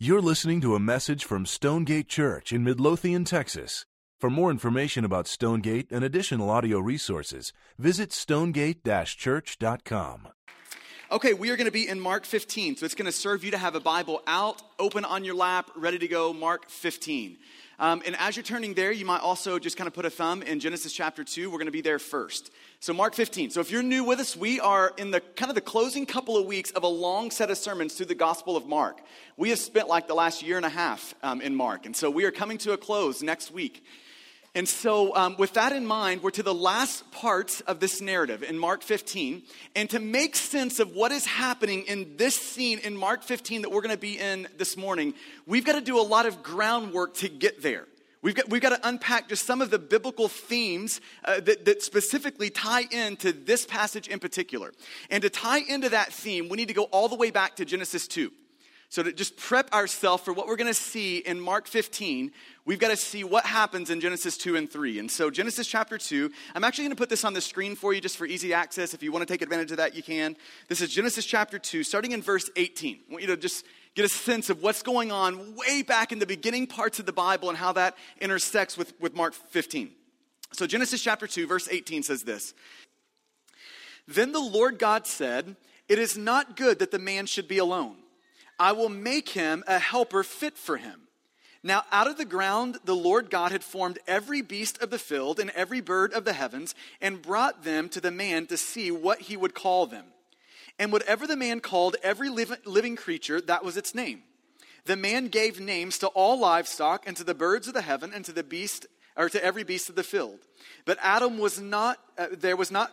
You're listening to a message from Stonegate Church in Midlothian, Texas. For more information about Stonegate and additional audio resources, visit stonegate church.com. Okay, we are going to be in Mark 15, so it's going to serve you to have a Bible out, open on your lap, ready to go. Mark 15. Um, and as you're turning there, you might also just kind of put a thumb in Genesis chapter 2. We're going to be there first. So, Mark 15. So, if you're new with us, we are in the kind of the closing couple of weeks of a long set of sermons through the Gospel of Mark. We have spent like the last year and a half um, in Mark. And so, we are coming to a close next week. And so, um, with that in mind, we're to the last parts of this narrative in Mark 15. And to make sense of what is happening in this scene in Mark 15 that we're going to be in this morning, we've got to do a lot of groundwork to get there. We've got, we've got to unpack just some of the biblical themes uh, that, that specifically tie into this passage in particular. And to tie into that theme, we need to go all the way back to Genesis 2. So, to just prep ourselves for what we're going to see in Mark 15, we've got to see what happens in Genesis 2 and 3. And so, Genesis chapter 2, I'm actually going to put this on the screen for you just for easy access. If you want to take advantage of that, you can. This is Genesis chapter 2, starting in verse 18. I want you to just get a sense of what's going on way back in the beginning parts of the Bible and how that intersects with, with Mark 15. So, Genesis chapter 2, verse 18 says this Then the Lord God said, It is not good that the man should be alone. I will make him a helper fit for him. Now, out of the ground, the Lord God had formed every beast of the field and every bird of the heavens and brought them to the man to see what he would call them. And whatever the man called every living creature, that was its name. The man gave names to all livestock and to the birds of the heaven and to the beast or to every beast of the field. But Adam was not, uh, there was not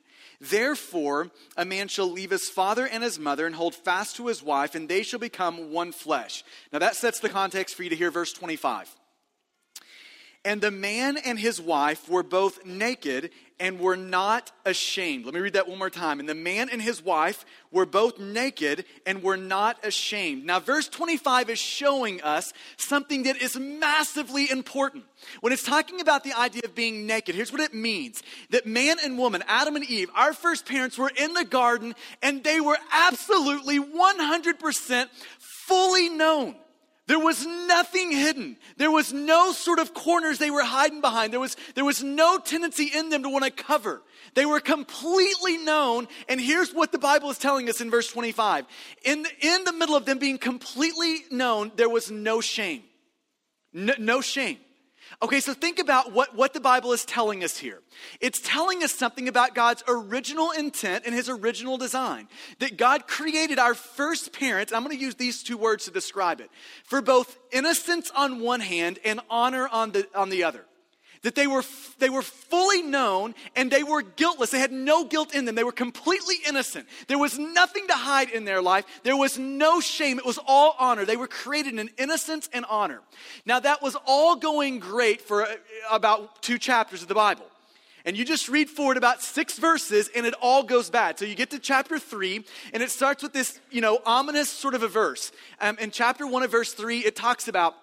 Therefore, a man shall leave his father and his mother and hold fast to his wife, and they shall become one flesh. Now, that sets the context for you to hear verse 25. And the man and his wife were both naked and were not ashamed. Let me read that one more time. And the man and his wife were both naked and were not ashamed. Now, verse 25 is showing us something that is massively important. When it's talking about the idea of being naked, here's what it means that man and woman, Adam and Eve, our first parents, were in the garden and they were absolutely 100% fully known. There was nothing hidden. There was no sort of corners they were hiding behind. There was, there was no tendency in them to want to cover. They were completely known. And here's what the Bible is telling us in verse 25. In the, in the middle of them being completely known, there was no shame. no, no shame. Okay, so think about what, what the Bible is telling us here. It's telling us something about God's original intent and his original design. That God created our first parents, I'm going to use these two words to describe it, for both innocence on one hand and honor on the, on the other that they were, they were fully known and they were guiltless. They had no guilt in them. They were completely innocent. There was nothing to hide in their life. There was no shame. It was all honor. They were created in innocence and honor. Now, that was all going great for uh, about two chapters of the Bible. And you just read forward about six verses and it all goes bad. So you get to chapter three and it starts with this, you know, ominous sort of a verse. Um, in chapter one of verse three, it talks about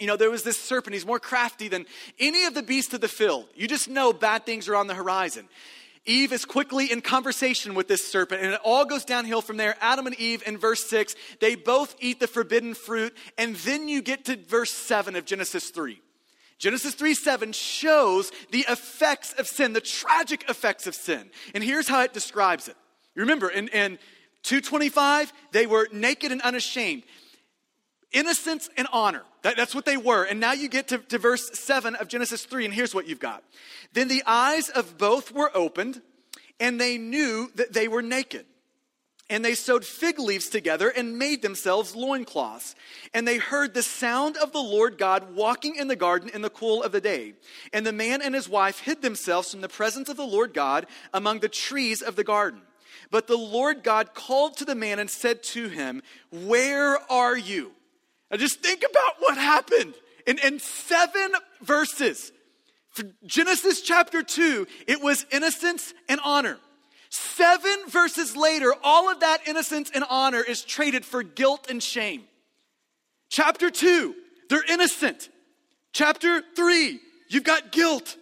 you know, there was this serpent. He's more crafty than any of the beasts of the field. You just know bad things are on the horizon. Eve is quickly in conversation with this serpent, and it all goes downhill from there. Adam and Eve in verse 6, they both eat the forbidden fruit, and then you get to verse 7 of Genesis 3. Genesis 3 7 shows the effects of sin, the tragic effects of sin. And here's how it describes it. You remember, in, in 225, they were naked and unashamed innocence and honor. That, that's what they were. And now you get to, to verse 7 of Genesis 3, and here's what you've got. Then the eyes of both were opened, and they knew that they were naked. And they sewed fig leaves together and made themselves loincloths. And they heard the sound of the Lord God walking in the garden in the cool of the day. And the man and his wife hid themselves from the presence of the Lord God among the trees of the garden. But the Lord God called to the man and said to him, Where are you? Now just think about what happened in, in seven verses. For Genesis chapter 2, it was innocence and honor. Seven verses later, all of that innocence and honor is traded for guilt and shame. Chapter 2, they're innocent. Chapter 3, you've got guilt.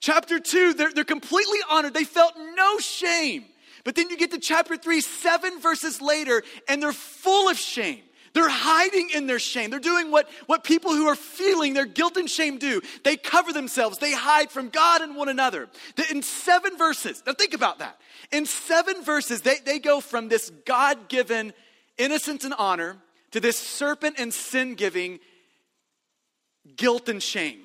Chapter 2, they're, they're completely honored. They felt no shame. But then you get to chapter 3, seven verses later, and they're full of shame. They're hiding in their shame. They're doing what, what people who are feeling their guilt and shame do. They cover themselves, they hide from God and one another. In seven verses, now think about that. In seven verses, they, they go from this God given innocence and honor to this serpent and sin giving guilt and shame.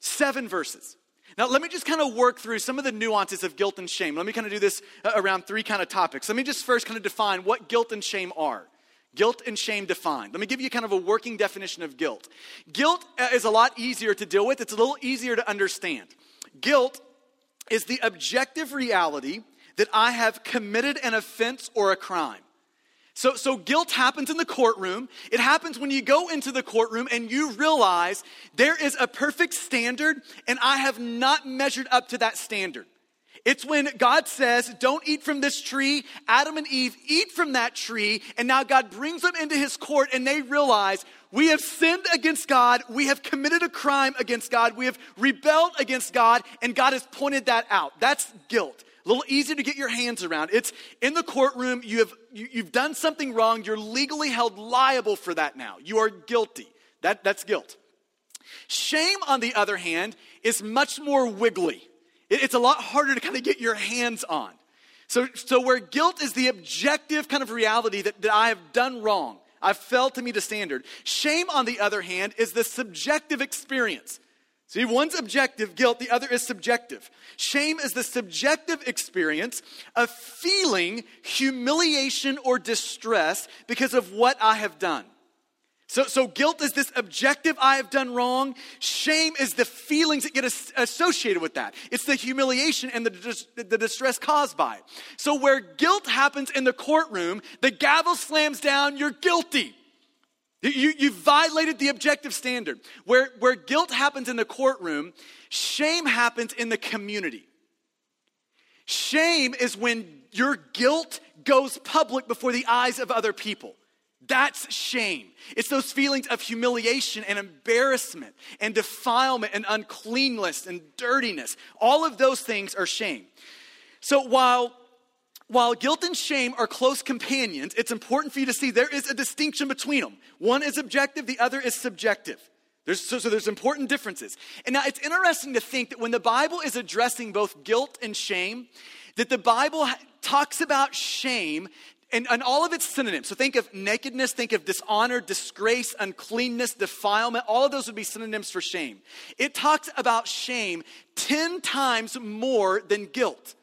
Seven verses. Now, let me just kind of work through some of the nuances of guilt and shame. Let me kind of do this uh, around three kind of topics. Let me just first kind of define what guilt and shame are. Guilt and shame defined. Let me give you kind of a working definition of guilt. Guilt uh, is a lot easier to deal with, it's a little easier to understand. Guilt is the objective reality that I have committed an offense or a crime. So, so guilt happens in the courtroom. It happens when you go into the courtroom and you realize there is a perfect standard and I have not measured up to that standard. It's when God says, Don't eat from this tree. Adam and Eve eat from that tree. And now God brings them into his court and they realize we have sinned against God. We have committed a crime against God. We have rebelled against God. And God has pointed that out. That's guilt. A little easy to get your hands around. It's in the courtroom. You have, you, you've done something wrong. You're legally held liable for that now. You are guilty. That, that's guilt. Shame, on the other hand, is much more wiggly. It's a lot harder to kind of get your hands on. So, so where guilt is the objective kind of reality that, that I have done wrong, I've failed to meet a standard. Shame, on the other hand, is the subjective experience. See, one's objective, guilt, the other is subjective. Shame is the subjective experience of feeling humiliation or distress because of what I have done. So, so guilt is this objective I have done wrong. Shame is the feelings that get associated with that. It's the humiliation and the, the distress caused by it. So where guilt happens in the courtroom, the gavel slams down, you're guilty. You, you violated the objective standard. Where, where guilt happens in the courtroom, shame happens in the community. Shame is when your guilt goes public before the eyes of other people. That's shame. It's those feelings of humiliation and embarrassment and defilement and uncleanness and dirtiness. All of those things are shame. So while while guilt and shame are close companions, it's important for you to see there is a distinction between them. One is objective, the other is subjective. There's, so, so there's important differences. And now it's interesting to think that when the Bible is addressing both guilt and shame, that the Bible talks about shame and, and all of its synonyms. So think of nakedness, think of dishonor, disgrace, uncleanness, defilement. All of those would be synonyms for shame. It talks about shame 10 times more than guilt.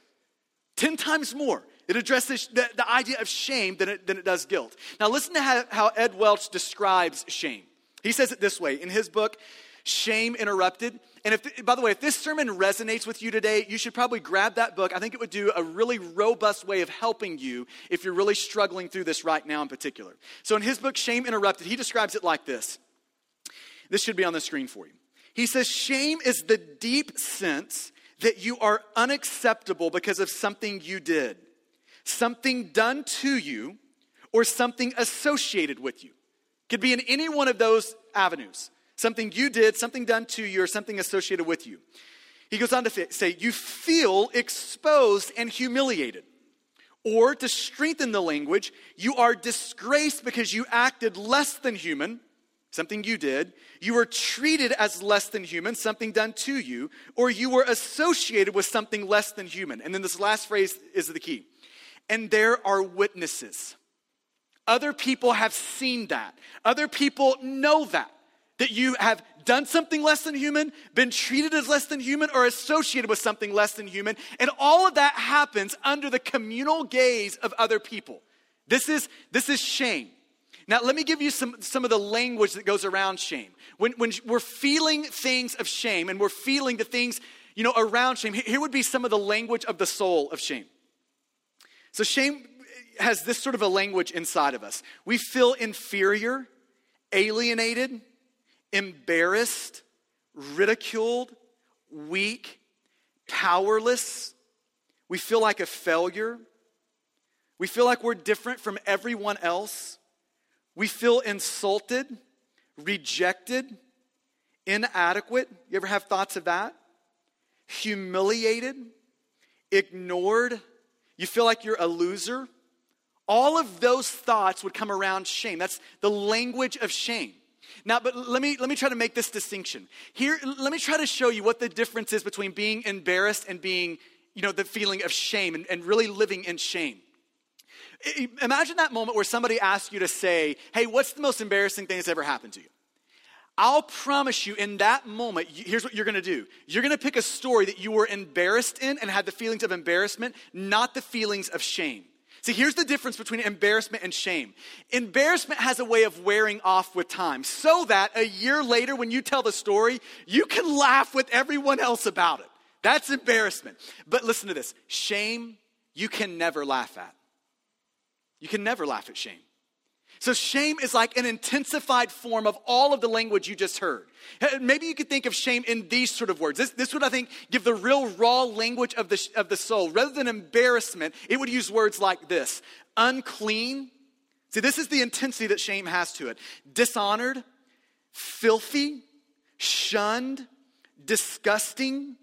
10 times more. It addresses the, the idea of shame than it, than it does guilt. Now, listen to how, how Ed Welch describes shame. He says it this way in his book, Shame Interrupted. And if, by the way, if this sermon resonates with you today, you should probably grab that book. I think it would do a really robust way of helping you if you're really struggling through this right now in particular. So, in his book, Shame Interrupted, he describes it like this. This should be on the screen for you. He says, Shame is the deep sense that you are unacceptable because of something you did, something done to you, or something associated with you. Could be in any one of those avenues. Something you did, something done to you, or something associated with you. He goes on to say, You feel exposed and humiliated. Or to strengthen the language, you are disgraced because you acted less than human, something you did. You were treated as less than human, something done to you. Or you were associated with something less than human. And then this last phrase is the key. And there are witnesses. Other people have seen that. Other people know that that you have done something less than human, been treated as less than human, or associated with something less than human. And all of that happens under the communal gaze of other people. This is, this is shame. Now, let me give you some, some of the language that goes around shame. When, when we're feeling things of shame and we're feeling the things, you know, around shame, here would be some of the language of the soul of shame. So, shame has this sort of a language inside of us. We feel inferior, alienated, embarrassed, ridiculed, weak, powerless. We feel like a failure. We feel like we're different from everyone else. We feel insulted, rejected, inadequate. You ever have thoughts of that? Humiliated, ignored. You feel like you're a loser. All of those thoughts would come around shame. That's the language of shame. Now, but let me, let me try to make this distinction. Here, let me try to show you what the difference is between being embarrassed and being, you know, the feeling of shame and, and really living in shame. Imagine that moment where somebody asks you to say, Hey, what's the most embarrassing thing that's ever happened to you? I'll promise you in that moment, here's what you're gonna do. You're gonna pick a story that you were embarrassed in and had the feelings of embarrassment, not the feelings of shame. See, here's the difference between embarrassment and shame. Embarrassment has a way of wearing off with time, so that a year later, when you tell the story, you can laugh with everyone else about it. That's embarrassment. But listen to this shame, you can never laugh at. You can never laugh at shame. So, shame is like an intensified form of all of the language you just heard. Maybe you could think of shame in these sort of words. This, this would, I think, give the real raw language of the, of the soul. Rather than embarrassment, it would use words like this. Unclean. See, this is the intensity that shame has to it. Dishonored, filthy, shunned, disgusting,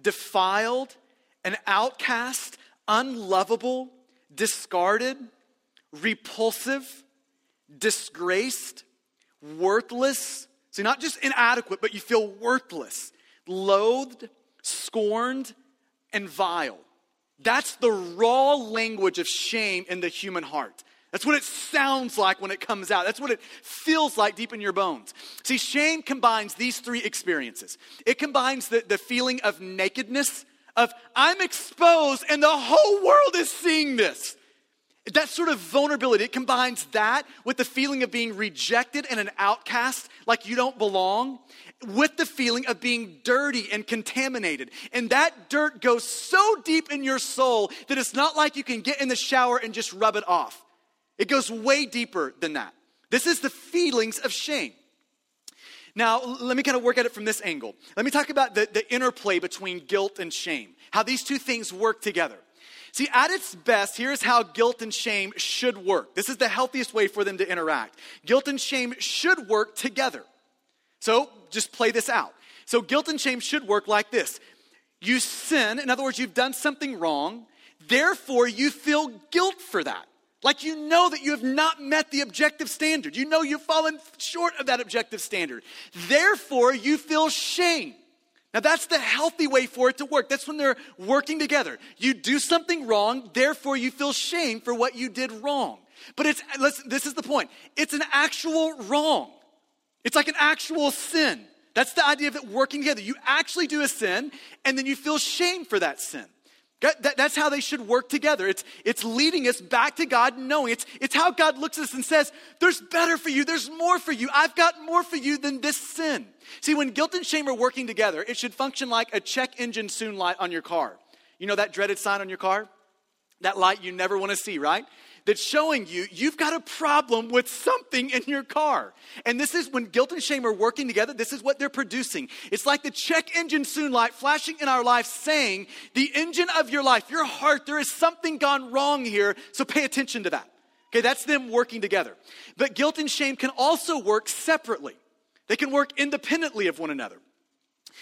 defiled, an outcast, unlovable, discarded, repulsive disgraced, worthless. So, not just inadequate, but you feel worthless, loathed, scorned, and vile. That's the raw language of shame in the human heart. That's what it sounds like when it comes out. That's what it feels like deep in your bones. See, shame combines these three experiences it combines the, the feeling of nakedness, of I'm exposed and the whole world is seeing this. That sort of vulnerability, it combines that with the feeling of being rejected and an outcast, like you don't belong, with the feeling of being dirty and contaminated. And that dirt goes so deep in your soul that it's not like you can get in the shower and just rub it off. It goes way deeper than that. This is the feelings of shame. Now, let me kind of work at it from this angle. Let me talk about the, the interplay between guilt and shame, how these two things work together. See, at its best, here's how guilt and shame should work. This is the healthiest way for them to interact. Guilt and shame should work together. So just play this out. So, guilt and shame should work like this you sin, in other words, you've done something wrong, therefore, you feel guilt for that. Like you know that you have not met the objective standard. You know you've fallen short of that objective standard. Therefore, you feel shame. Now, that's the healthy way for it to work. That's when they're working together. You do something wrong, therefore, you feel shame for what you did wrong. But it's, listen, this is the point it's an actual wrong, it's like an actual sin. That's the idea of it working together. You actually do a sin, and then you feel shame for that sin. That's how they should work together. It's, it's leading us back to God knowing. It's, it's how God looks at us and says, There's better for you, there's more for you. I've got more for you than this sin. See, when guilt and shame are working together, it should function like a check engine soon light on your car. You know that dreaded sign on your car? That light you never want to see, right? That's showing you you've got a problem with something in your car. And this is when guilt and shame are working together, this is what they're producing. It's like the check engine soon light flashing in our life saying, the engine of your life, your heart, there is something gone wrong here, so pay attention to that. Okay, that's them working together. But guilt and shame can also work separately. They can work independently of one another.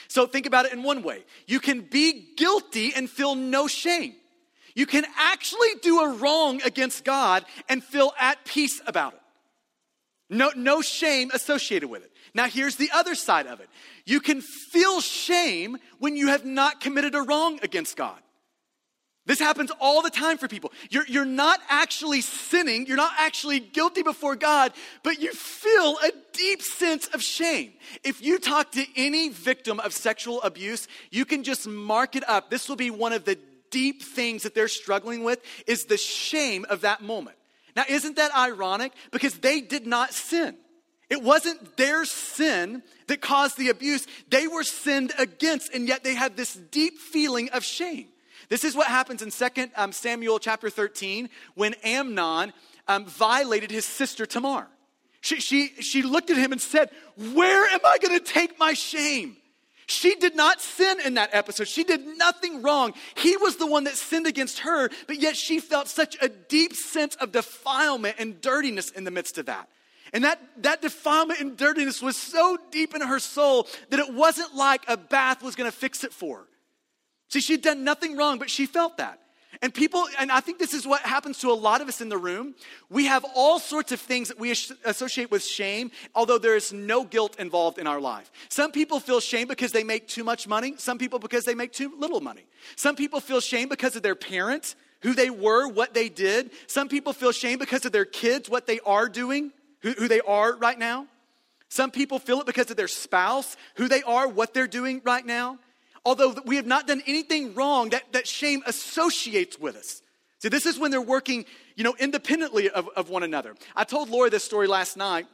So think about it in one way. You can be guilty and feel no shame. You can actually do a wrong against God and feel at peace about it. No, no shame associated with it. Now, here's the other side of it. You can feel shame when you have not committed a wrong against God. This happens all the time for people. You're, you're not actually sinning, you're not actually guilty before God, but you feel a deep sense of shame. If you talk to any victim of sexual abuse, you can just mark it up. This will be one of the deep things that they're struggling with is the shame of that moment. Now, isn't that ironic? Because they did not sin. It wasn't their sin that caused the abuse. They were sinned against, and yet they had this deep feeling of shame. This is what happens in 2 um, Samuel chapter 13 when Amnon um, violated his sister Tamar. She, she, she looked at him and said, Where am I going to take my shame? She did not sin in that episode. She did nothing wrong. He was the one that sinned against her, but yet she felt such a deep sense of defilement and dirtiness in the midst of that. And that, that defilement and dirtiness was so deep in her soul that it wasn't like a bath was going to fix it for her. See, she'd done nothing wrong, but she felt that. And people, and I think this is what happens to a lot of us in the room. We have all sorts of things that we associate with shame, although there is no guilt involved in our life. Some people feel shame because they make too much money, some people because they make too little money. Some people feel shame because of their parents, who they were, what they did. Some people feel shame because of their kids, what they are doing, who, who they are right now. Some people feel it because of their spouse, who they are, what they're doing right now although we have not done anything wrong, that, that shame associates with us. See, this is when they're working, you know, independently of, of one another. I told Laura this story last night.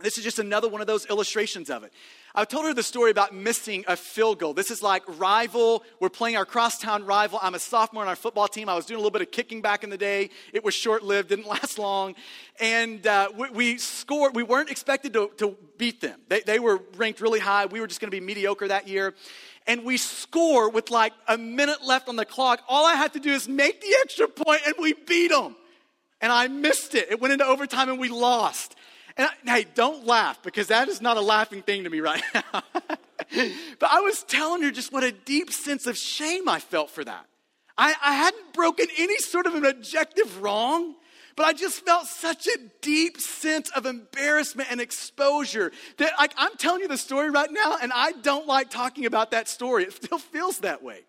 This is just another one of those illustrations of it. I told her the story about missing a field goal. This is like rival. We're playing our crosstown rival. I'm a sophomore on our football team. I was doing a little bit of kicking back in the day. It was short lived, didn't last long. And uh, we, we, scored. We weren't expected to, to beat them. They, they were ranked really high. We were just going to be mediocre that year and we score with like a minute left on the clock. All I had to do is make the extra point and we beat them. And I missed it. It went into overtime and we lost. And I, hey, don't laugh because that is not a laughing thing to me right now. but I was telling her just what a deep sense of shame I felt for that. I, I hadn't broken any sort of an objective wrong. But I just felt such a deep sense of embarrassment and exposure that like, I'm telling you the story right now, and I don't like talking about that story. It still feels that way.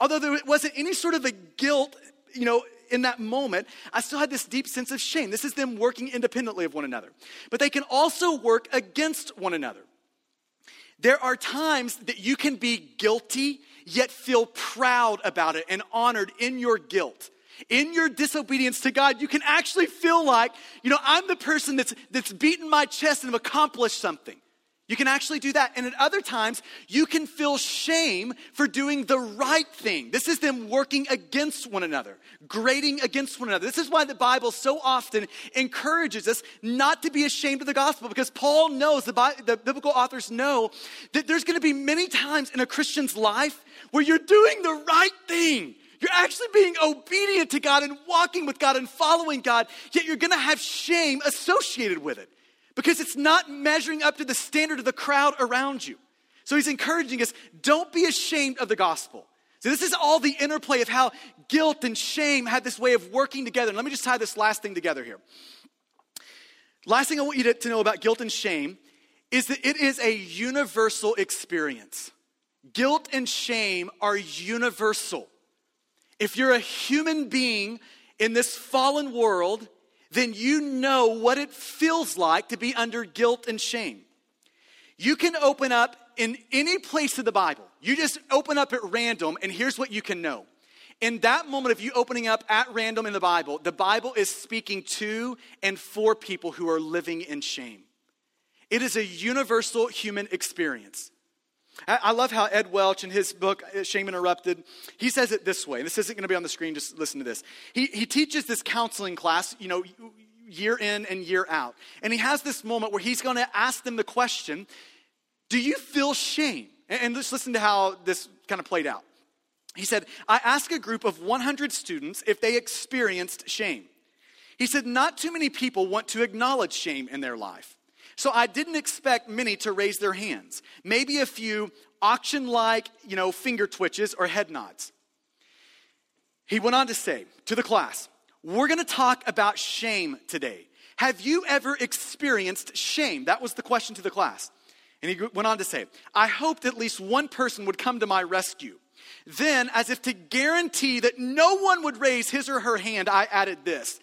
Although there wasn't any sort of a guilt, you know, in that moment, I still had this deep sense of shame. This is them working independently of one another. But they can also work against one another. There are times that you can be guilty, yet feel proud about it and honored in your guilt in your disobedience to God, you can actually feel like, you know, I'm the person that's, that's beaten my chest and have accomplished something. You can actually do that. And at other times, you can feel shame for doing the right thing. This is them working against one another, grading against one another. This is why the Bible so often encourages us not to be ashamed of the gospel because Paul knows, the, the biblical authors know, that there's going to be many times in a Christian's life where you're doing the right thing. You're actually being obedient to God and walking with God and following God, yet you're gonna have shame associated with it because it's not measuring up to the standard of the crowd around you. So he's encouraging us don't be ashamed of the gospel. So, this is all the interplay of how guilt and shame had this way of working together. And let me just tie this last thing together here. Last thing I want you to, to know about guilt and shame is that it is a universal experience. Guilt and shame are universal. If you're a human being in this fallen world, then you know what it feels like to be under guilt and shame. You can open up in any place of the Bible. You just open up at random, and here's what you can know. In that moment of you opening up at random in the Bible, the Bible is speaking to and for people who are living in shame. It is a universal human experience. I love how Ed Welch in his book, uh, Shame Interrupted, he says it this way. This isn't going to be on the screen, just listen to this. He, he teaches this counseling class, you know, year in and year out. And he has this moment where he's going to ask them the question Do you feel shame? And, and just listen to how this kind of played out. He said, I asked a group of 100 students if they experienced shame. He said, Not too many people want to acknowledge shame in their life. So I didn't expect many to raise their hands. Maybe a few auction like, you know, finger twitches or head nods. He went on to say to the class, We're going to talk about shame today. Have you ever experienced shame? That was the question to the class. And he went on to say, I hoped at least one person would come to my rescue. Then, as if to guarantee that no one would raise his or her hand, I added this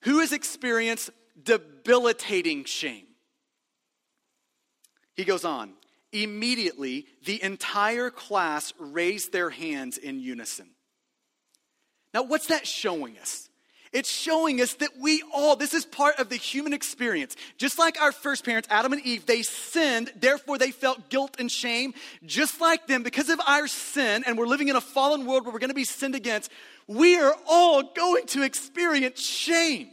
Who has experienced debilitating shame? He goes on. Immediately, the entire class raised their hands in unison. Now, what's that showing us? It's showing us that we all, this is part of the human experience. Just like our first parents, Adam and Eve, they sinned, therefore they felt guilt and shame. Just like them, because of our sin, and we're living in a fallen world where we're going to be sinned against, we are all going to experience shame.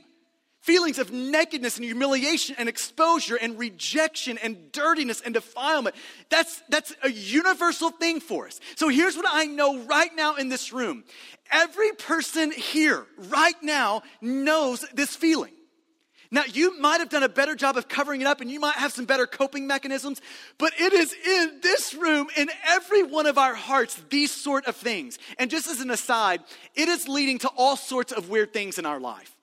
Feelings of nakedness and humiliation and exposure and rejection and dirtiness and defilement. That's, that's a universal thing for us. So here's what I know right now in this room every person here right now knows this feeling. Now, you might have done a better job of covering it up and you might have some better coping mechanisms, but it is in this room, in every one of our hearts, these sort of things. And just as an aside, it is leading to all sorts of weird things in our life.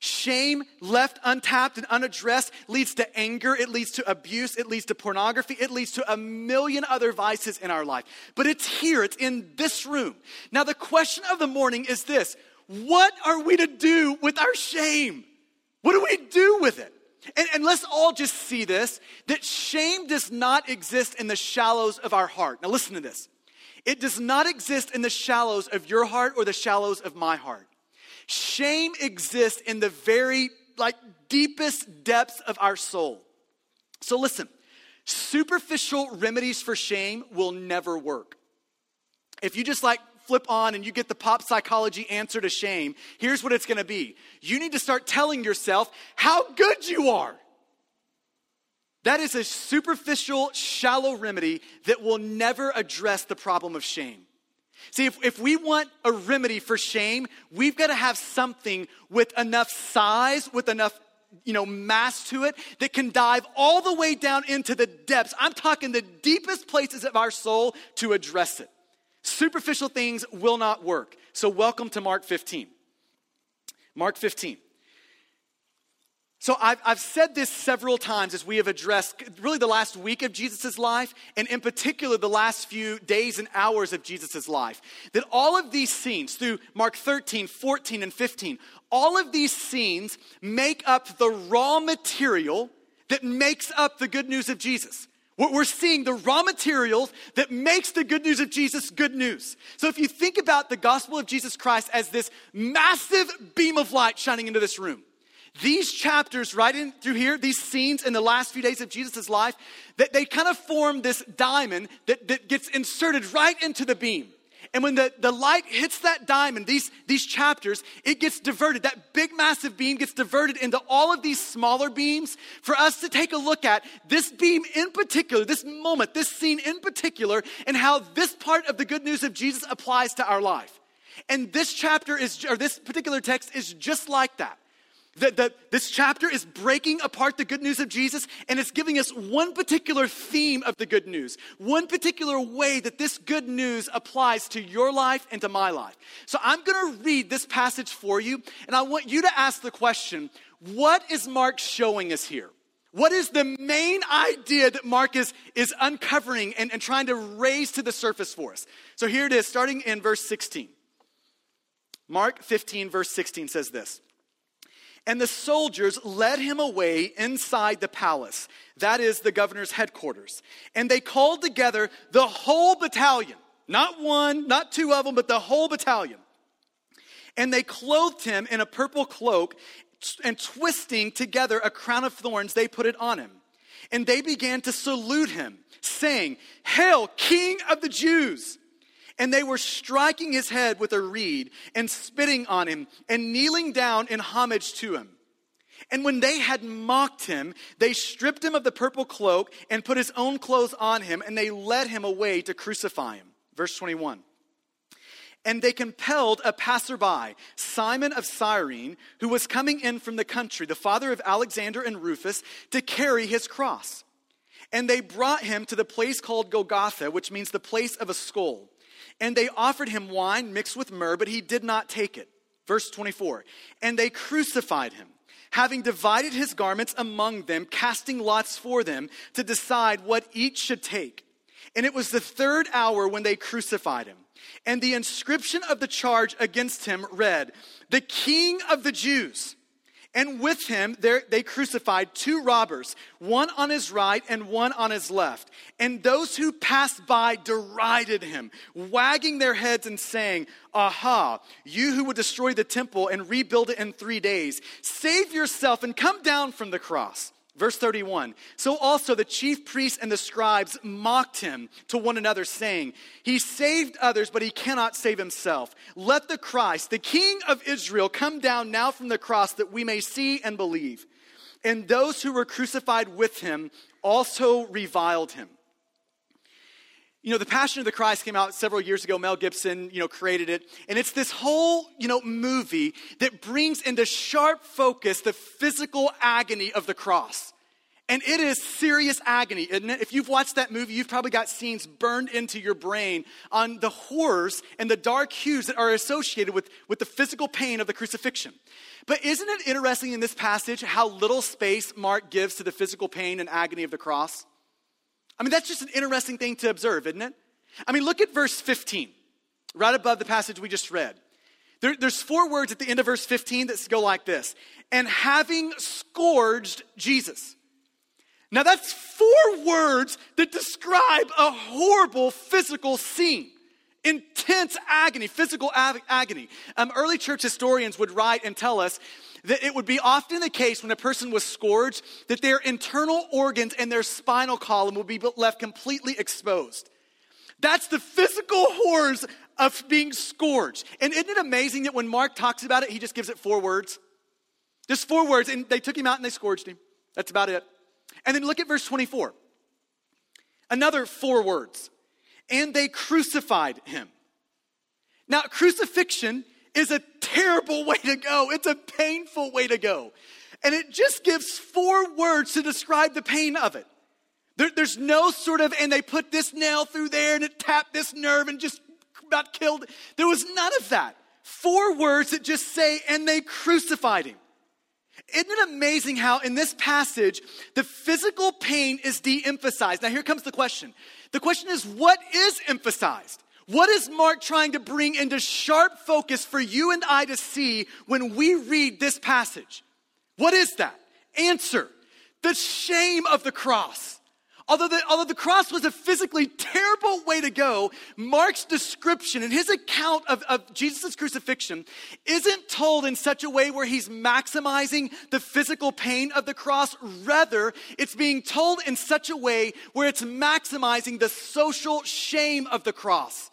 Shame left untapped and unaddressed leads to anger, it leads to abuse, it leads to pornography, it leads to a million other vices in our life. But it's here, it's in this room. Now, the question of the morning is this What are we to do with our shame? What do we do with it? And, and, let's all just see this that shame does not exist in the shallows of our heart. Now, listen to this. It does not exist in the shallows of your heart or the shallows of my heart. Shame exists in the very like deepest depths of our soul. So listen, superficial remedies for shame will never work. If you just like flip on and you get the pop psychology answer to shame, here's what it's going to be. You need to start telling yourself how good you are. That is a superficial, shallow remedy that will never address the problem of shame. See, if, if we want a remedy for shame, we've got to have something with enough size, with enough you know, mass to it that can dive all the way down into the depths. I'm talking the deepest places of our soul to address it. Superficial things will not work. So, welcome to Mark 15. Mark 15. So I've, I've said this several times as we have addressed really the last week of Jesus' life, and in particular the last few days and hours of Jesus' life, that all of these scenes through Mark 13, 14, and 15, all of these scenes make up the raw material that makes up the good news of Jesus. What we're seeing the raw materials that makes the good news of Jesus good news. So if you think about the gospel of Jesus Christ as this massive beam of light shining into this room, these chapters right in through here, these scenes in the last few days of Jesus' life, that they kind of form this diamond that, that gets inserted right into the beam. And when the, the light hits that diamond, these, these chapters, it gets diverted. That big, massive beam gets diverted into all of these smaller beams for us to take a look at this beam in particular, this moment, this scene in particular, and how this part of the good news of Jesus applies to our life. And this chapter is, or this particular text is just like that. That, this chapter is breaking apart the good news of Jesus and it's giving us one particular theme of the good news, one particular way that this good news applies to your life and to my life. So I'm going to read this passage for you and I want you to ask the question what is Mark showing us here? What is the main idea that Mark is, is uncovering and, and trying to raise to the surface for us? So here it is, starting in verse 16. Mark 15, verse 16 says this. And the soldiers led him away inside the palace, that is the governor's headquarters. And they called together the whole battalion, not one, not two of them, but the whole battalion. And they clothed him in a purple cloak, and twisting together a crown of thorns, they put it on him. And they began to salute him, saying, Hail, King of the Jews! And they were striking his head with a reed and spitting on him and kneeling down in homage to him. And when they had mocked him, they stripped him of the purple cloak and put his own clothes on him, and they led him away to crucify him. Verse 21. And they compelled a passerby, Simon of Cyrene, who was coming in from the country, the father of Alexander and Rufus, to carry his cross. And they brought him to the place called Golgotha, which means the place of a skull. And they offered him wine mixed with myrrh, but he did not take it. Verse 24. And they crucified him, having divided his garments among them, casting lots for them to decide what each should take. And it was the third hour when they crucified him. And the inscription of the charge against him read, The King of the Jews. And with him, they crucified two robbers, one on his right and one on his left. And those who passed by derided him, wagging their heads and saying, Aha, you who would destroy the temple and rebuild it in three days, save yourself and come down from the cross. Verse 31 So also the chief priests and the scribes mocked him to one another, saying, He saved others, but he cannot save himself. Let the Christ, the King of Israel, come down now from the cross that we may see and believe. And those who were crucified with him also reviled him. You know, The Passion of the Christ came out several years ago. Mel Gibson, you know, created it. And it's this whole, you know, movie that brings into sharp focus the physical agony of the cross. And it is serious agony, isn't it? If you've watched that movie, you've probably got scenes burned into your brain on the horrors and the dark hues that are associated with, with the physical pain of the crucifixion. But isn't it interesting in this passage how little space Mark gives to the physical pain and agony of the cross? I mean, that's just an interesting thing to observe, isn't it? I mean, look at verse 15, right above the passage we just read. There, there's four words at the end of verse 15 that go like this and having scourged Jesus. Now, that's four words that describe a horrible physical scene intense agony, physical ag- agony. Um, early church historians would write and tell us that it would be often the case when a person was scourged that their internal organs and their spinal column would be left completely exposed. That's the physical horrors of being scourged. And isn't it amazing that when Mark talks about it, he just gives it four words? Just four words. And they took him out and they scourged him. That's about it. And then look at verse 24. Another four words. And they crucified him. Now, crucifixion is a terrible way to go. It's a painful way to go. And it just gives four words to describe the pain of it. There, there's no sort of, and they put this nail through there and it tapped this nerve and just about killed. There was none of that. Four words that just say, and they crucified him. Isn't it amazing how in this passage the physical pain is de emphasized? Now, here comes the question. The question is, what is emphasized? What is Mark trying to bring into sharp focus for you and I to see when we read this passage? What is that? Answer the shame of the cross. Although the, although the cross was a physically terrible way to go, Mark's description and his account of, of Jesus' crucifixion isn't told in such a way where he's maximizing the physical pain of the cross. Rather, it's being told in such a way where it's maximizing the social shame of the cross.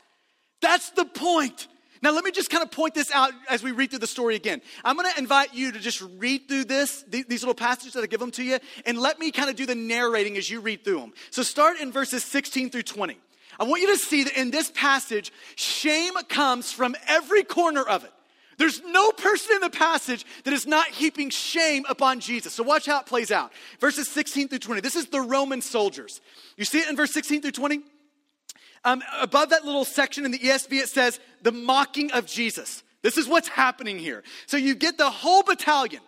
That's the point. Now, let me just kind of point this out as we read through the story again. I'm going to invite you to just read through this, these little passages that I give them to you, and let me kind of do the narrating as you read through them. So, start in verses 16 through 20. I want you to see that in this passage, shame comes from every corner of it. There's no person in the passage that is not heaping shame upon Jesus. So watch how it plays out. Verses 16 through 20. This is the Roman soldiers. You see it in verse 16 through 20? Um, above that little section in the ESV, it says the mocking of Jesus. This is what's happening here. So you get the whole battalion.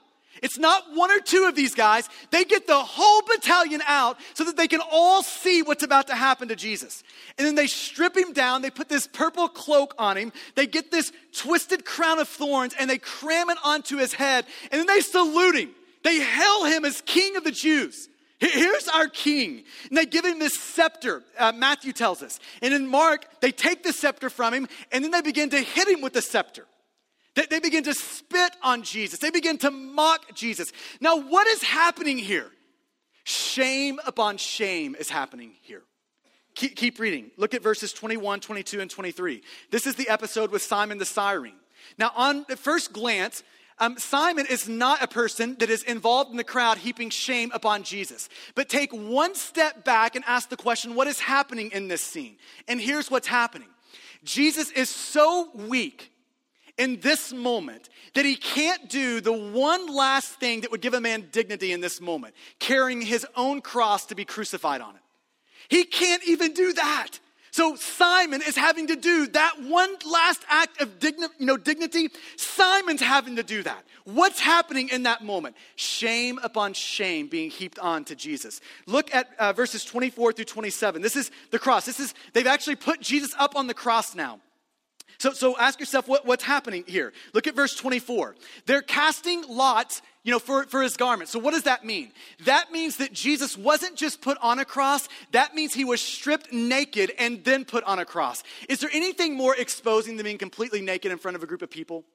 It's not one or two of these guys. They get the whole battalion out so that they can all see what's about to happen to Jesus. And then they strip him down. They put this purple cloak on him. They get this twisted crown of thorns and they cram it onto his head. And then they salute him. They hail him as king of the Jews. Here's our king. And they give him this scepter, uh, Matthew tells us. And in Mark, they take the scepter from him and then they begin to hit him with the scepter. They, they begin to spit on Jesus, they begin to mock Jesus. Now, what is happening here? Shame upon shame is happening here. Keep, keep reading. Look at verses 21, 22, and 23. This is the episode with Simon the Cyrene. Now, on the first glance, um, Simon is not a person that is involved in the crowd heaping shame upon Jesus. But take one step back and ask the question what is happening in this scene? And here's what's happening Jesus is so weak in this moment that he can't do the one last thing that would give a man dignity in this moment carrying his own cross to be crucified on it. He can't even do that. So Simon is having to do that one last act of digni- you know, dignity. Simon's having to do that. What's happening in that moment? Shame upon shame being heaped on to Jesus. Look at uh, verses 24 through 27. This is the cross. This is, they've actually put Jesus up on the cross now. So, so ask yourself what, what's happening here. Look at verse 24. They're casting lots, you know, for, for his garment. So what does that mean? That means that Jesus wasn't just put on a cross. That means he was stripped naked and then put on a cross. Is there anything more exposing than being completely naked in front of a group of people?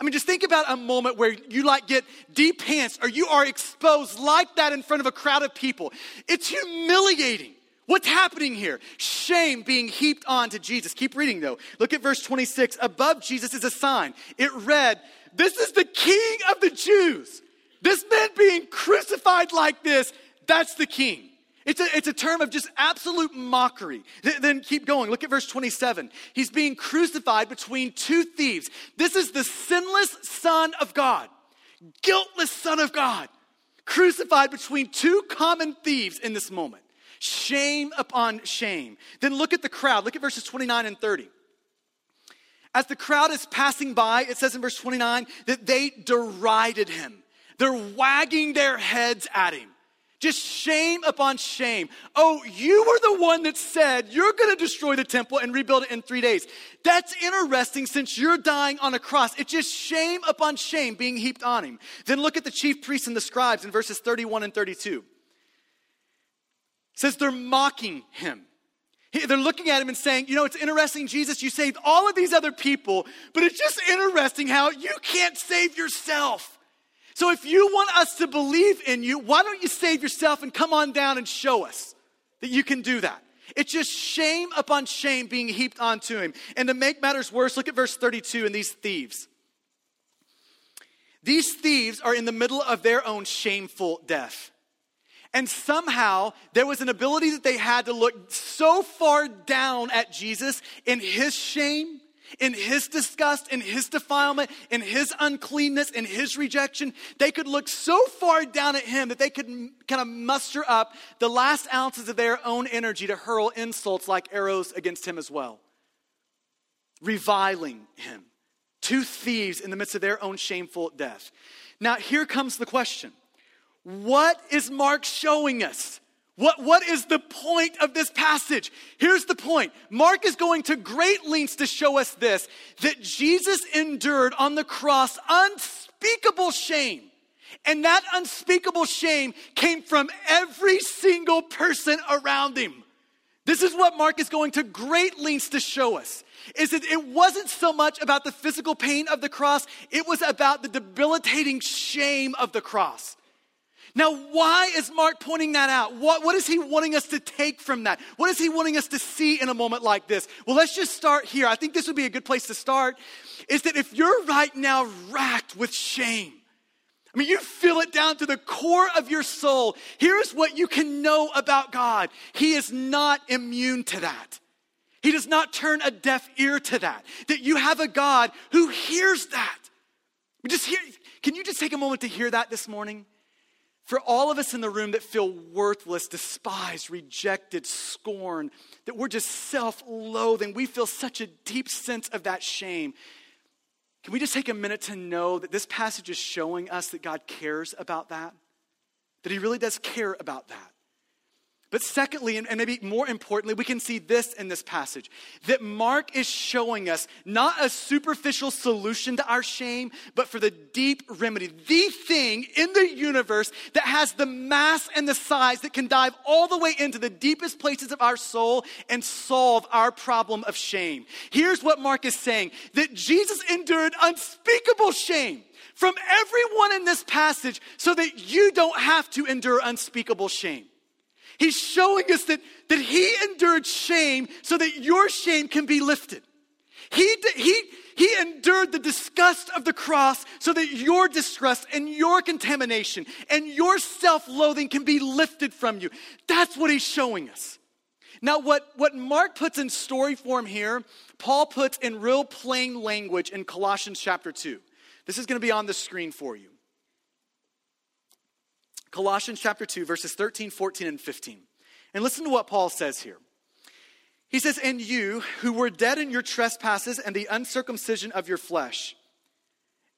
I mean, just think about a moment where you like get deep pants or you are exposed like that in front of a crowd of people. It's humiliating. What's happening here? Shame being heaped on to Jesus. Keep reading though. Look at verse 26. Above Jesus is a sign. It read, This is the King of the Jews. This man being crucified like this, that's the King. It's a, it's a term of just absolute mockery. Th- then keep going. Look at verse 27. He's being crucified between two thieves. This is the sinless Son of God, guiltless Son of God, crucified between two common thieves in this moment. Shame upon shame. Then look at the crowd. Look at verses 29 and 30. As the crowd is passing by, it says in verse 29 that they derided him. They're wagging their heads at him. Just shame upon shame. Oh, you were the one that said you're going to destroy the temple and rebuild it in three days. That's interesting since you're dying on a cross. It's just shame upon shame being heaped on him. Then look at the chief priests and the scribes in verses 31 and 32. Says they're mocking him. They're looking at him and saying, You know, it's interesting, Jesus, you saved all of these other people, but it's just interesting how you can't save yourself. So if you want us to believe in you, why don't you save yourself and come on down and show us that you can do that? It's just shame upon shame being heaped onto him. And to make matters worse, look at verse 32 and these thieves. These thieves are in the middle of their own shameful death. And somehow there was an ability that they had to look so far down at Jesus in his shame in his disgust, in his defilement, in his uncleanness, in his rejection, they could look so far down at him that they could kind of muster up the last ounces of their own energy to hurl insults like arrows against him as well, reviling him. Two thieves in the midst of their own shameful death. Now, here comes the question What is Mark showing us? What, what is the point of this passage? Here's the point. Mark is going to great lengths to show us this that Jesus endured on the cross unspeakable shame. And that unspeakable shame came from every single person around him. This is what Mark is going to great lengths to show us. Is that it wasn't so much about the physical pain of the cross, it was about the debilitating shame of the cross. Now, why is Mark pointing that out? What, what is he wanting us to take from that? What is he wanting us to see in a moment like this? Well, let's just start here. I think this would be a good place to start. Is that if you're right now racked with shame, I mean, you feel it down to the core of your soul. Here's what you can know about God He is not immune to that. He does not turn a deaf ear to that. That you have a God who hears that. Just hear, can you just take a moment to hear that this morning? For all of us in the room that feel worthless, despised, rejected, scorned, that we're just self loathing, we feel such a deep sense of that shame. Can we just take a minute to know that this passage is showing us that God cares about that? That He really does care about that. But secondly, and maybe more importantly, we can see this in this passage that Mark is showing us not a superficial solution to our shame, but for the deep remedy, the thing in the universe that has the mass and the size that can dive all the way into the deepest places of our soul and solve our problem of shame. Here's what Mark is saying that Jesus endured unspeakable shame from everyone in this passage so that you don't have to endure unspeakable shame. He's showing us that, that he endured shame so that your shame can be lifted. He, he, he endured the disgust of the cross so that your distress and your contamination and your self loathing can be lifted from you. That's what he's showing us. Now, what, what Mark puts in story form here, Paul puts in real plain language in Colossians chapter 2. This is going to be on the screen for you. Colossians chapter 2, verses 13, 14, and 15. And listen to what Paul says here. He says, And you who were dead in your trespasses and the uncircumcision of your flesh.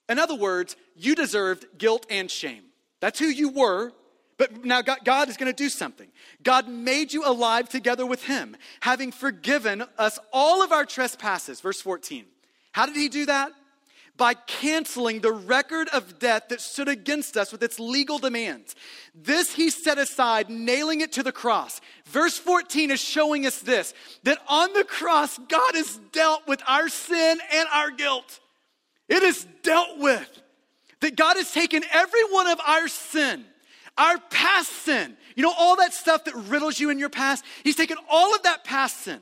In other words, you deserved guilt and shame. That's who you were. But now God, God is going to do something. God made you alive together with Him, having forgiven us all of our trespasses. Verse 14. How did He do that? By canceling the record of debt that stood against us with its legal demands. This he set aside, nailing it to the cross. Verse 14 is showing us this that on the cross, God has dealt with our sin and our guilt. It is dealt with. That God has taken every one of our sin, our past sin, you know, all that stuff that riddles you in your past, He's taken all of that past sin.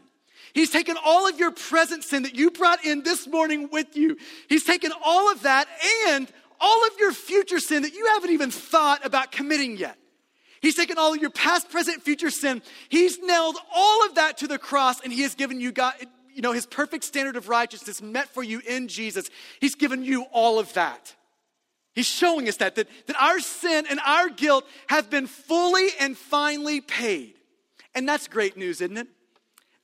He's taken all of your present sin that you brought in this morning with you. He's taken all of that and all of your future sin that you haven't even thought about committing yet. He's taken all of your past, present, future sin. He's nailed all of that to the cross and he has given you God, you know, his perfect standard of righteousness met for you in Jesus. He's given you all of that. He's showing us that, that, that our sin and our guilt have been fully and finally paid. And that's great news, isn't it?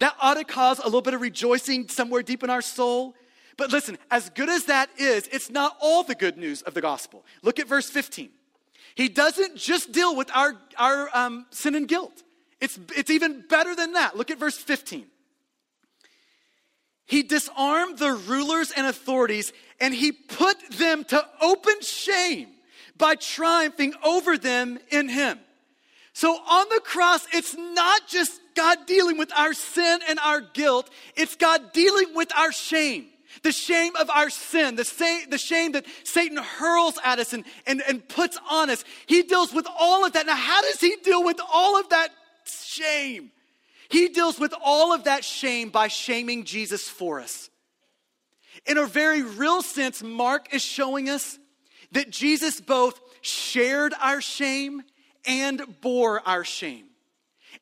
That ought to cause a little bit of rejoicing somewhere deep in our soul. But listen, as good as that is, it's not all the good news of the gospel. Look at verse 15. He doesn't just deal with our, our um, sin and guilt, it's, it's even better than that. Look at verse 15. He disarmed the rulers and authorities and he put them to open shame by triumphing over them in him. So on the cross, it's not just God dealing with our sin and our guilt, it's God dealing with our shame. The shame of our sin, the, shame that Satan hurls at us and, and, and puts on us. He deals with all of that. Now, how does he deal with all of that shame? He deals with all of that shame by shaming Jesus for us. In a very real sense, Mark is showing us that Jesus both shared our shame and bore our shame.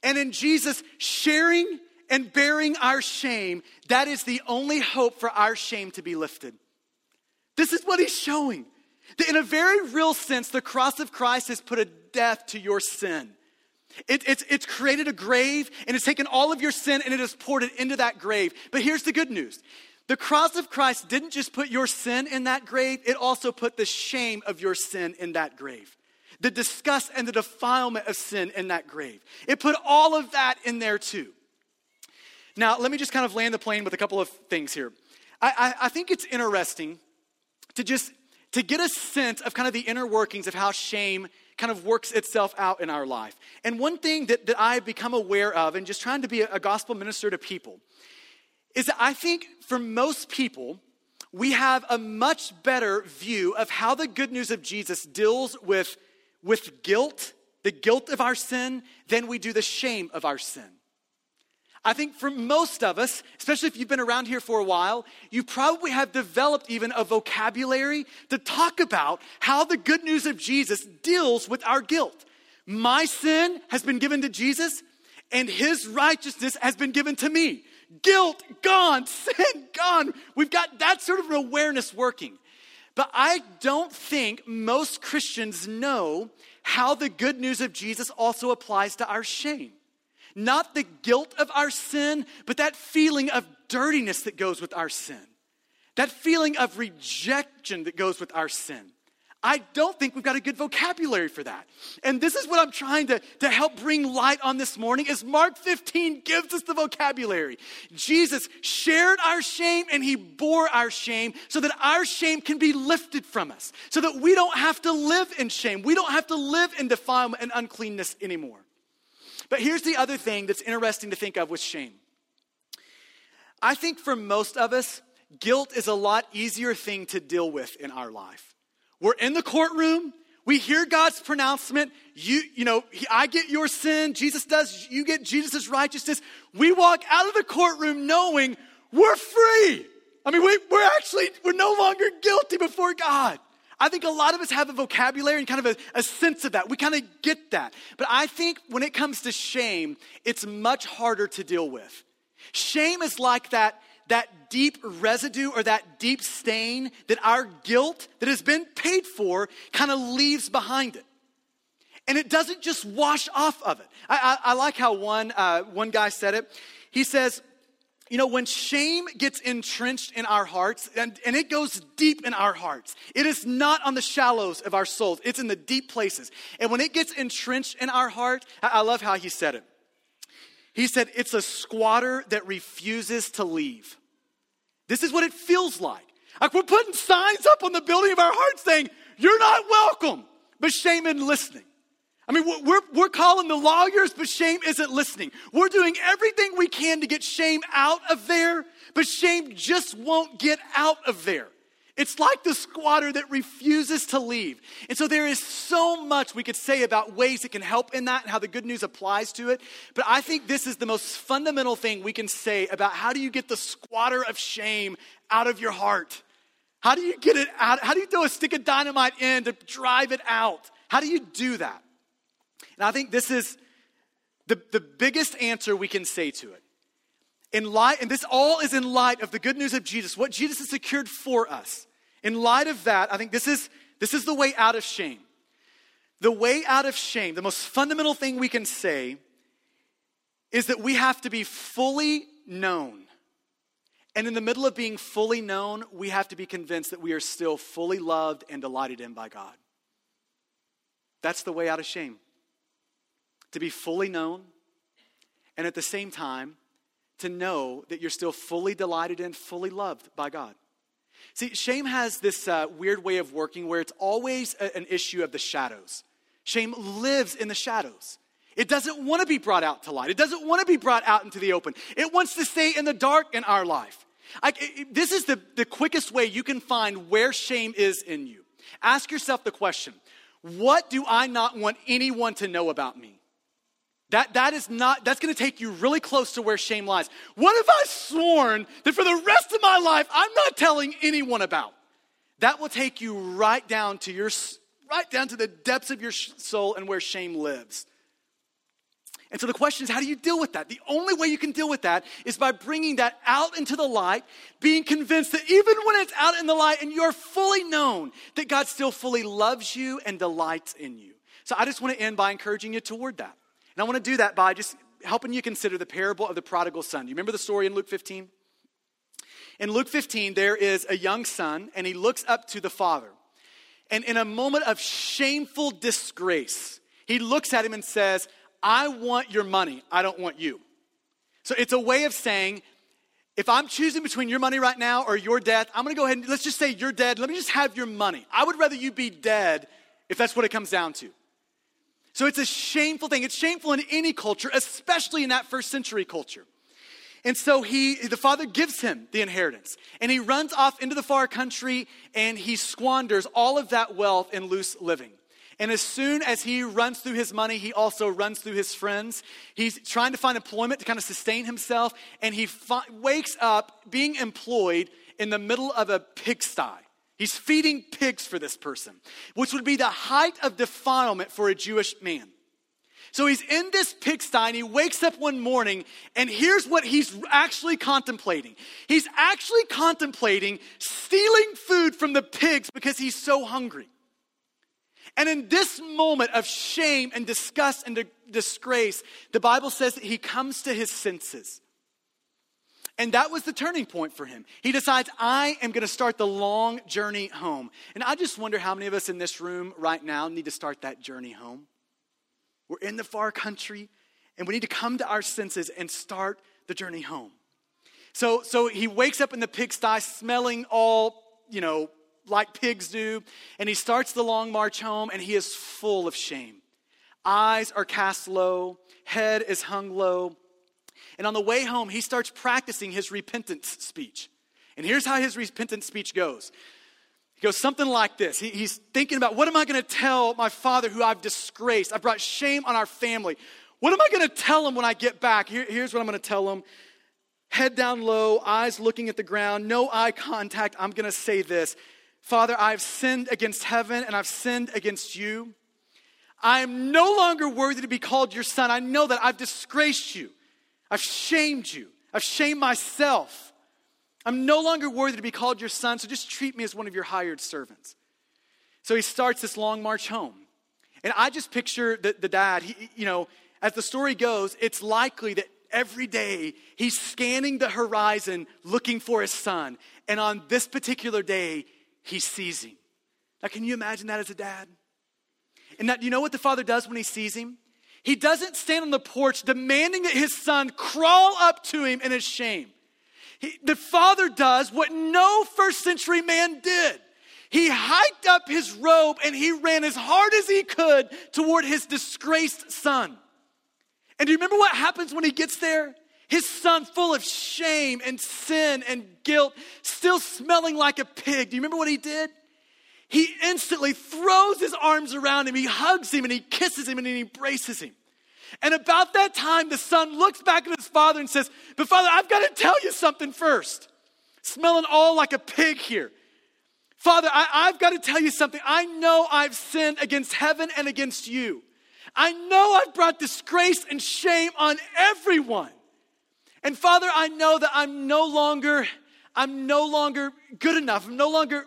And in Jesus sharing and bearing our shame, that is the only hope for our shame to be lifted. This is what he's showing. That in a very real sense, the cross of Christ has put a death to your sin. It, it's, it's created a grave and it's taken all of your sin and it has poured it into that grave. But here's the good news the cross of Christ didn't just put your sin in that grave, it also put the shame of your sin in that grave. The disgust and the defilement of sin in that grave. It put all of that in there too. Now, let me just kind of land the plane with a couple of things here. I, I, I think it's interesting to just to get a sense of kind of the inner workings of how shame kind of works itself out in our life. And one thing that, that I've become aware of, and just trying to be a, a gospel minister to people, is that I think for most people, we have a much better view of how the good news of Jesus deals with, with guilt, the guilt of our sin, than we do the shame of our sin. I think for most of us, especially if you've been around here for a while, you probably have developed even a vocabulary to talk about how the good news of Jesus deals with our guilt. My sin has been given to Jesus, and his righteousness has been given to me guilt gone, sin gone. We've got that sort of an awareness working. But I don't think most Christians know how the good news of Jesus also applies to our shame. Not the guilt of our sin, but that feeling of dirtiness that goes with our sin. That feeling of rejection that goes with our sin. I don't think we've got a good vocabulary for that. And this is what I'm trying to, to help bring light on this morning is Mark 15 gives us the vocabulary. Jesus shared our shame and he bore our shame so that our shame can be lifted from us. So that we don't have to live in shame. We don't have to live in defilement and uncleanness anymore. But here's the other thing that's interesting to think of with shame. I think for most of us, guilt is a lot easier thing to deal with in our life. We're in the courtroom. We hear God's pronouncement. You, you know, I get your sin. Jesus does. You get Jesus' righteousness. We walk out of the courtroom knowing we're free. I mean, we, we're actually, we're no longer guilty before God. I think a lot of us have a vocabulary and kind of a, a sense of that. We kind of get that. But I think when it comes to shame, it's much harder to deal with. Shame is like that that deep residue or that deep stain that our guilt that has been paid for kind of leaves behind it. And it doesn't just wash off of it. I, I, I like how one, uh, one guy said it. He says, you know, when shame gets entrenched in our hearts and, and it goes deep in our hearts, it is not on the shallows of our souls, it's in the deep places. And when it gets entrenched in our heart, I, I love how he said it. He said, it's a squatter that refuses to leave. This is what it feels like. Like we're putting signs up on the building of our hearts saying, You're not welcome, but shame isn't listening. I mean, we're, we're calling the lawyers, but shame isn't listening. We're doing everything we can to get shame out of there, but shame just won't get out of there. It's like the squatter that refuses to leave. And so there is so much we could say about ways it can help in that and how the good news applies to it. But I think this is the most fundamental thing we can say about how do you get the squatter of shame out of your heart? How do you get it out? How do you throw a stick of dynamite in to drive it out? How do you do that? And I think this is the, the biggest answer we can say to it. In light, and this all is in light of the good news of Jesus, what Jesus has secured for us. In light of that, I think this is, this is the way out of shame. The way out of shame, the most fundamental thing we can say is that we have to be fully known. And in the middle of being fully known, we have to be convinced that we are still fully loved and delighted in by God. That's the way out of shame. To be fully known, and at the same time, to know that you're still fully delighted in, fully loved by God. See, shame has this uh, weird way of working where it's always a, an issue of the shadows. Shame lives in the shadows. It doesn't want to be brought out to light. It doesn't want to be brought out into the open. It wants to stay in the dark in our life. I, it, this is the, the quickest way you can find where shame is in you. Ask yourself the question What do I not want anyone to know about me? That, that is not, that's gonna take you really close to where shame lies. What have I sworn that for the rest of my life I'm not telling anyone about? That will take you right down to your, right down to the depths of your soul and where shame lives. And so the question is, how do you deal with that? The only way you can deal with that is by bringing that out into the light, being convinced that even when it's out in the light and you're fully known, that God still fully loves you and delights in you. So I just want to end by encouraging you toward that. And I want to do that by just helping you consider the parable of the prodigal son. Do you remember the story in Luke 15? In Luke 15, there is a young son, and he looks up to the father. And in a moment of shameful disgrace, he looks at him and says, I want your money, I don't want you. So it's a way of saying, if I'm choosing between your money right now or your death, I'm gonna go ahead and let's just say you're dead. Let me just have your money. I would rather you be dead if that's what it comes down to. So it's a shameful thing. It's shameful in any culture, especially in that first century culture. And so he, the father gives him the inheritance. And he runs off into the far country and he squanders all of that wealth in loose living. And as soon as he runs through his money, he also runs through his friends. He's trying to find employment to kind of sustain himself. And he fi- wakes up being employed in the middle of a pigsty. He's feeding pigs for this person, which would be the height of defilement for a Jewish man. So he's in this pigsty and he wakes up one morning and here's what he's actually contemplating. He's actually contemplating stealing food from the pigs because he's so hungry. And in this moment of shame and disgust and disgrace, the Bible says that he comes to his senses. And that was the turning point for him. He decides, I am going to start the long journey home. And I just wonder how many of us in this room right now need to start that journey home. We're in the far country, and we need to come to our senses and start the journey home. So, so he wakes up in the pigsty smelling all, you know, like pigs do, and he starts the long march home, and he is full of shame. Eyes are cast low, head is hung low, and on the way home, he starts practicing his repentance speech. And here's how his repentance speech goes. He goes something like this. He, he's thinking about what am I going to tell my father who I've disgraced? I brought shame on our family. What am I going to tell him when I get back? Here, here's what I'm going to tell him head down low, eyes looking at the ground, no eye contact. I'm going to say this Father, I've sinned against heaven and I've sinned against you. I am no longer worthy to be called your son. I know that I've disgraced you. I've shamed you. I've shamed myself. I'm no longer worthy to be called your son, so just treat me as one of your hired servants. So he starts this long march home. And I just picture the, the dad, he, you know, as the story goes, it's likely that every day he's scanning the horizon looking for his son. And on this particular day, he sees him. Now, can you imagine that as a dad? And that, you know what the father does when he sees him? He doesn't stand on the porch demanding that his son crawl up to him in his shame. He, the father does what no first century man did. He hiked up his robe and he ran as hard as he could toward his disgraced son. And do you remember what happens when he gets there? His son, full of shame and sin and guilt, still smelling like a pig. Do you remember what he did? He instantly throws his arms around him, he hugs him, and he kisses him, and he embraces him. And about that time, the son looks back at his father and says, But father, I've got to tell you something first. Smelling all like a pig here. Father, I, have got to tell you something. I know I've sinned against heaven and against you. I know I've brought disgrace and shame on everyone. And Father, I know that I'm no longer, I'm no longer good enough. I'm no longer,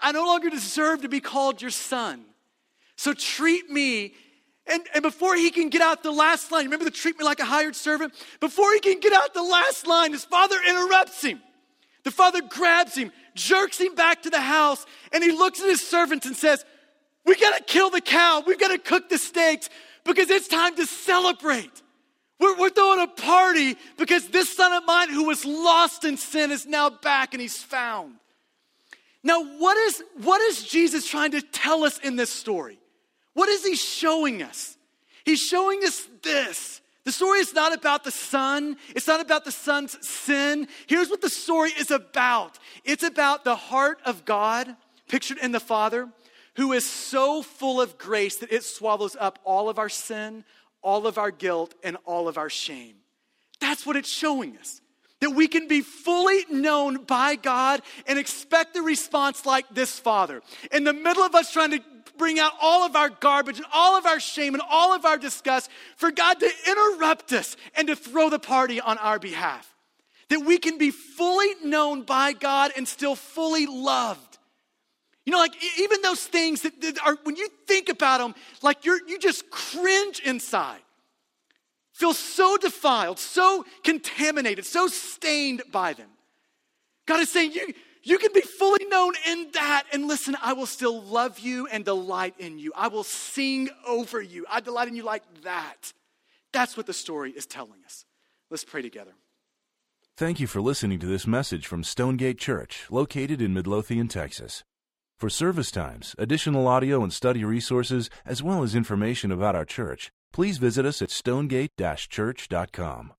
I no longer deserve to be called your son. So treat me. And, and before he can get out the last line, remember the treat me like a hired servant? Before he can get out the last line, his father interrupts him. The father grabs him, jerks him back to the house, and he looks at his servants and says, We gotta kill the cow. We've gotta cook the steaks because it's time to celebrate. We're, we're throwing a party because this son of mine who was lost in sin is now back and he's found. Now, what is, what is Jesus trying to tell us in this story? What is he showing us? He's showing us this. The story is not about the son. It's not about the son's sin. Here's what the story is about it's about the heart of God, pictured in the Father, who is so full of grace that it swallows up all of our sin, all of our guilt and all of our shame. That's what it's showing us. That we can be fully known by God and expect a response like this Father. In the middle of us trying to bring out all of our garbage and all of our shame and all of our disgust, for God to interrupt us and to throw the party on our behalf. That we can be fully known by God and still fully loved. You know, like even those things that, are, when you think about them, like you're, you just cringe inside. Feel so defiled, so contaminated, so stained by them. God is saying, you, you can be fully known in that. And listen, I will still love you and delight in you. I will sing over you. I delight in you like that. That's what the story is telling us. Let's pray together. Thank you for listening to this message from Stonegate Church, located in Midlothian, Texas. For service times, additional audio and study resources, as well as information about our church, please visit us at stonegate-church.com.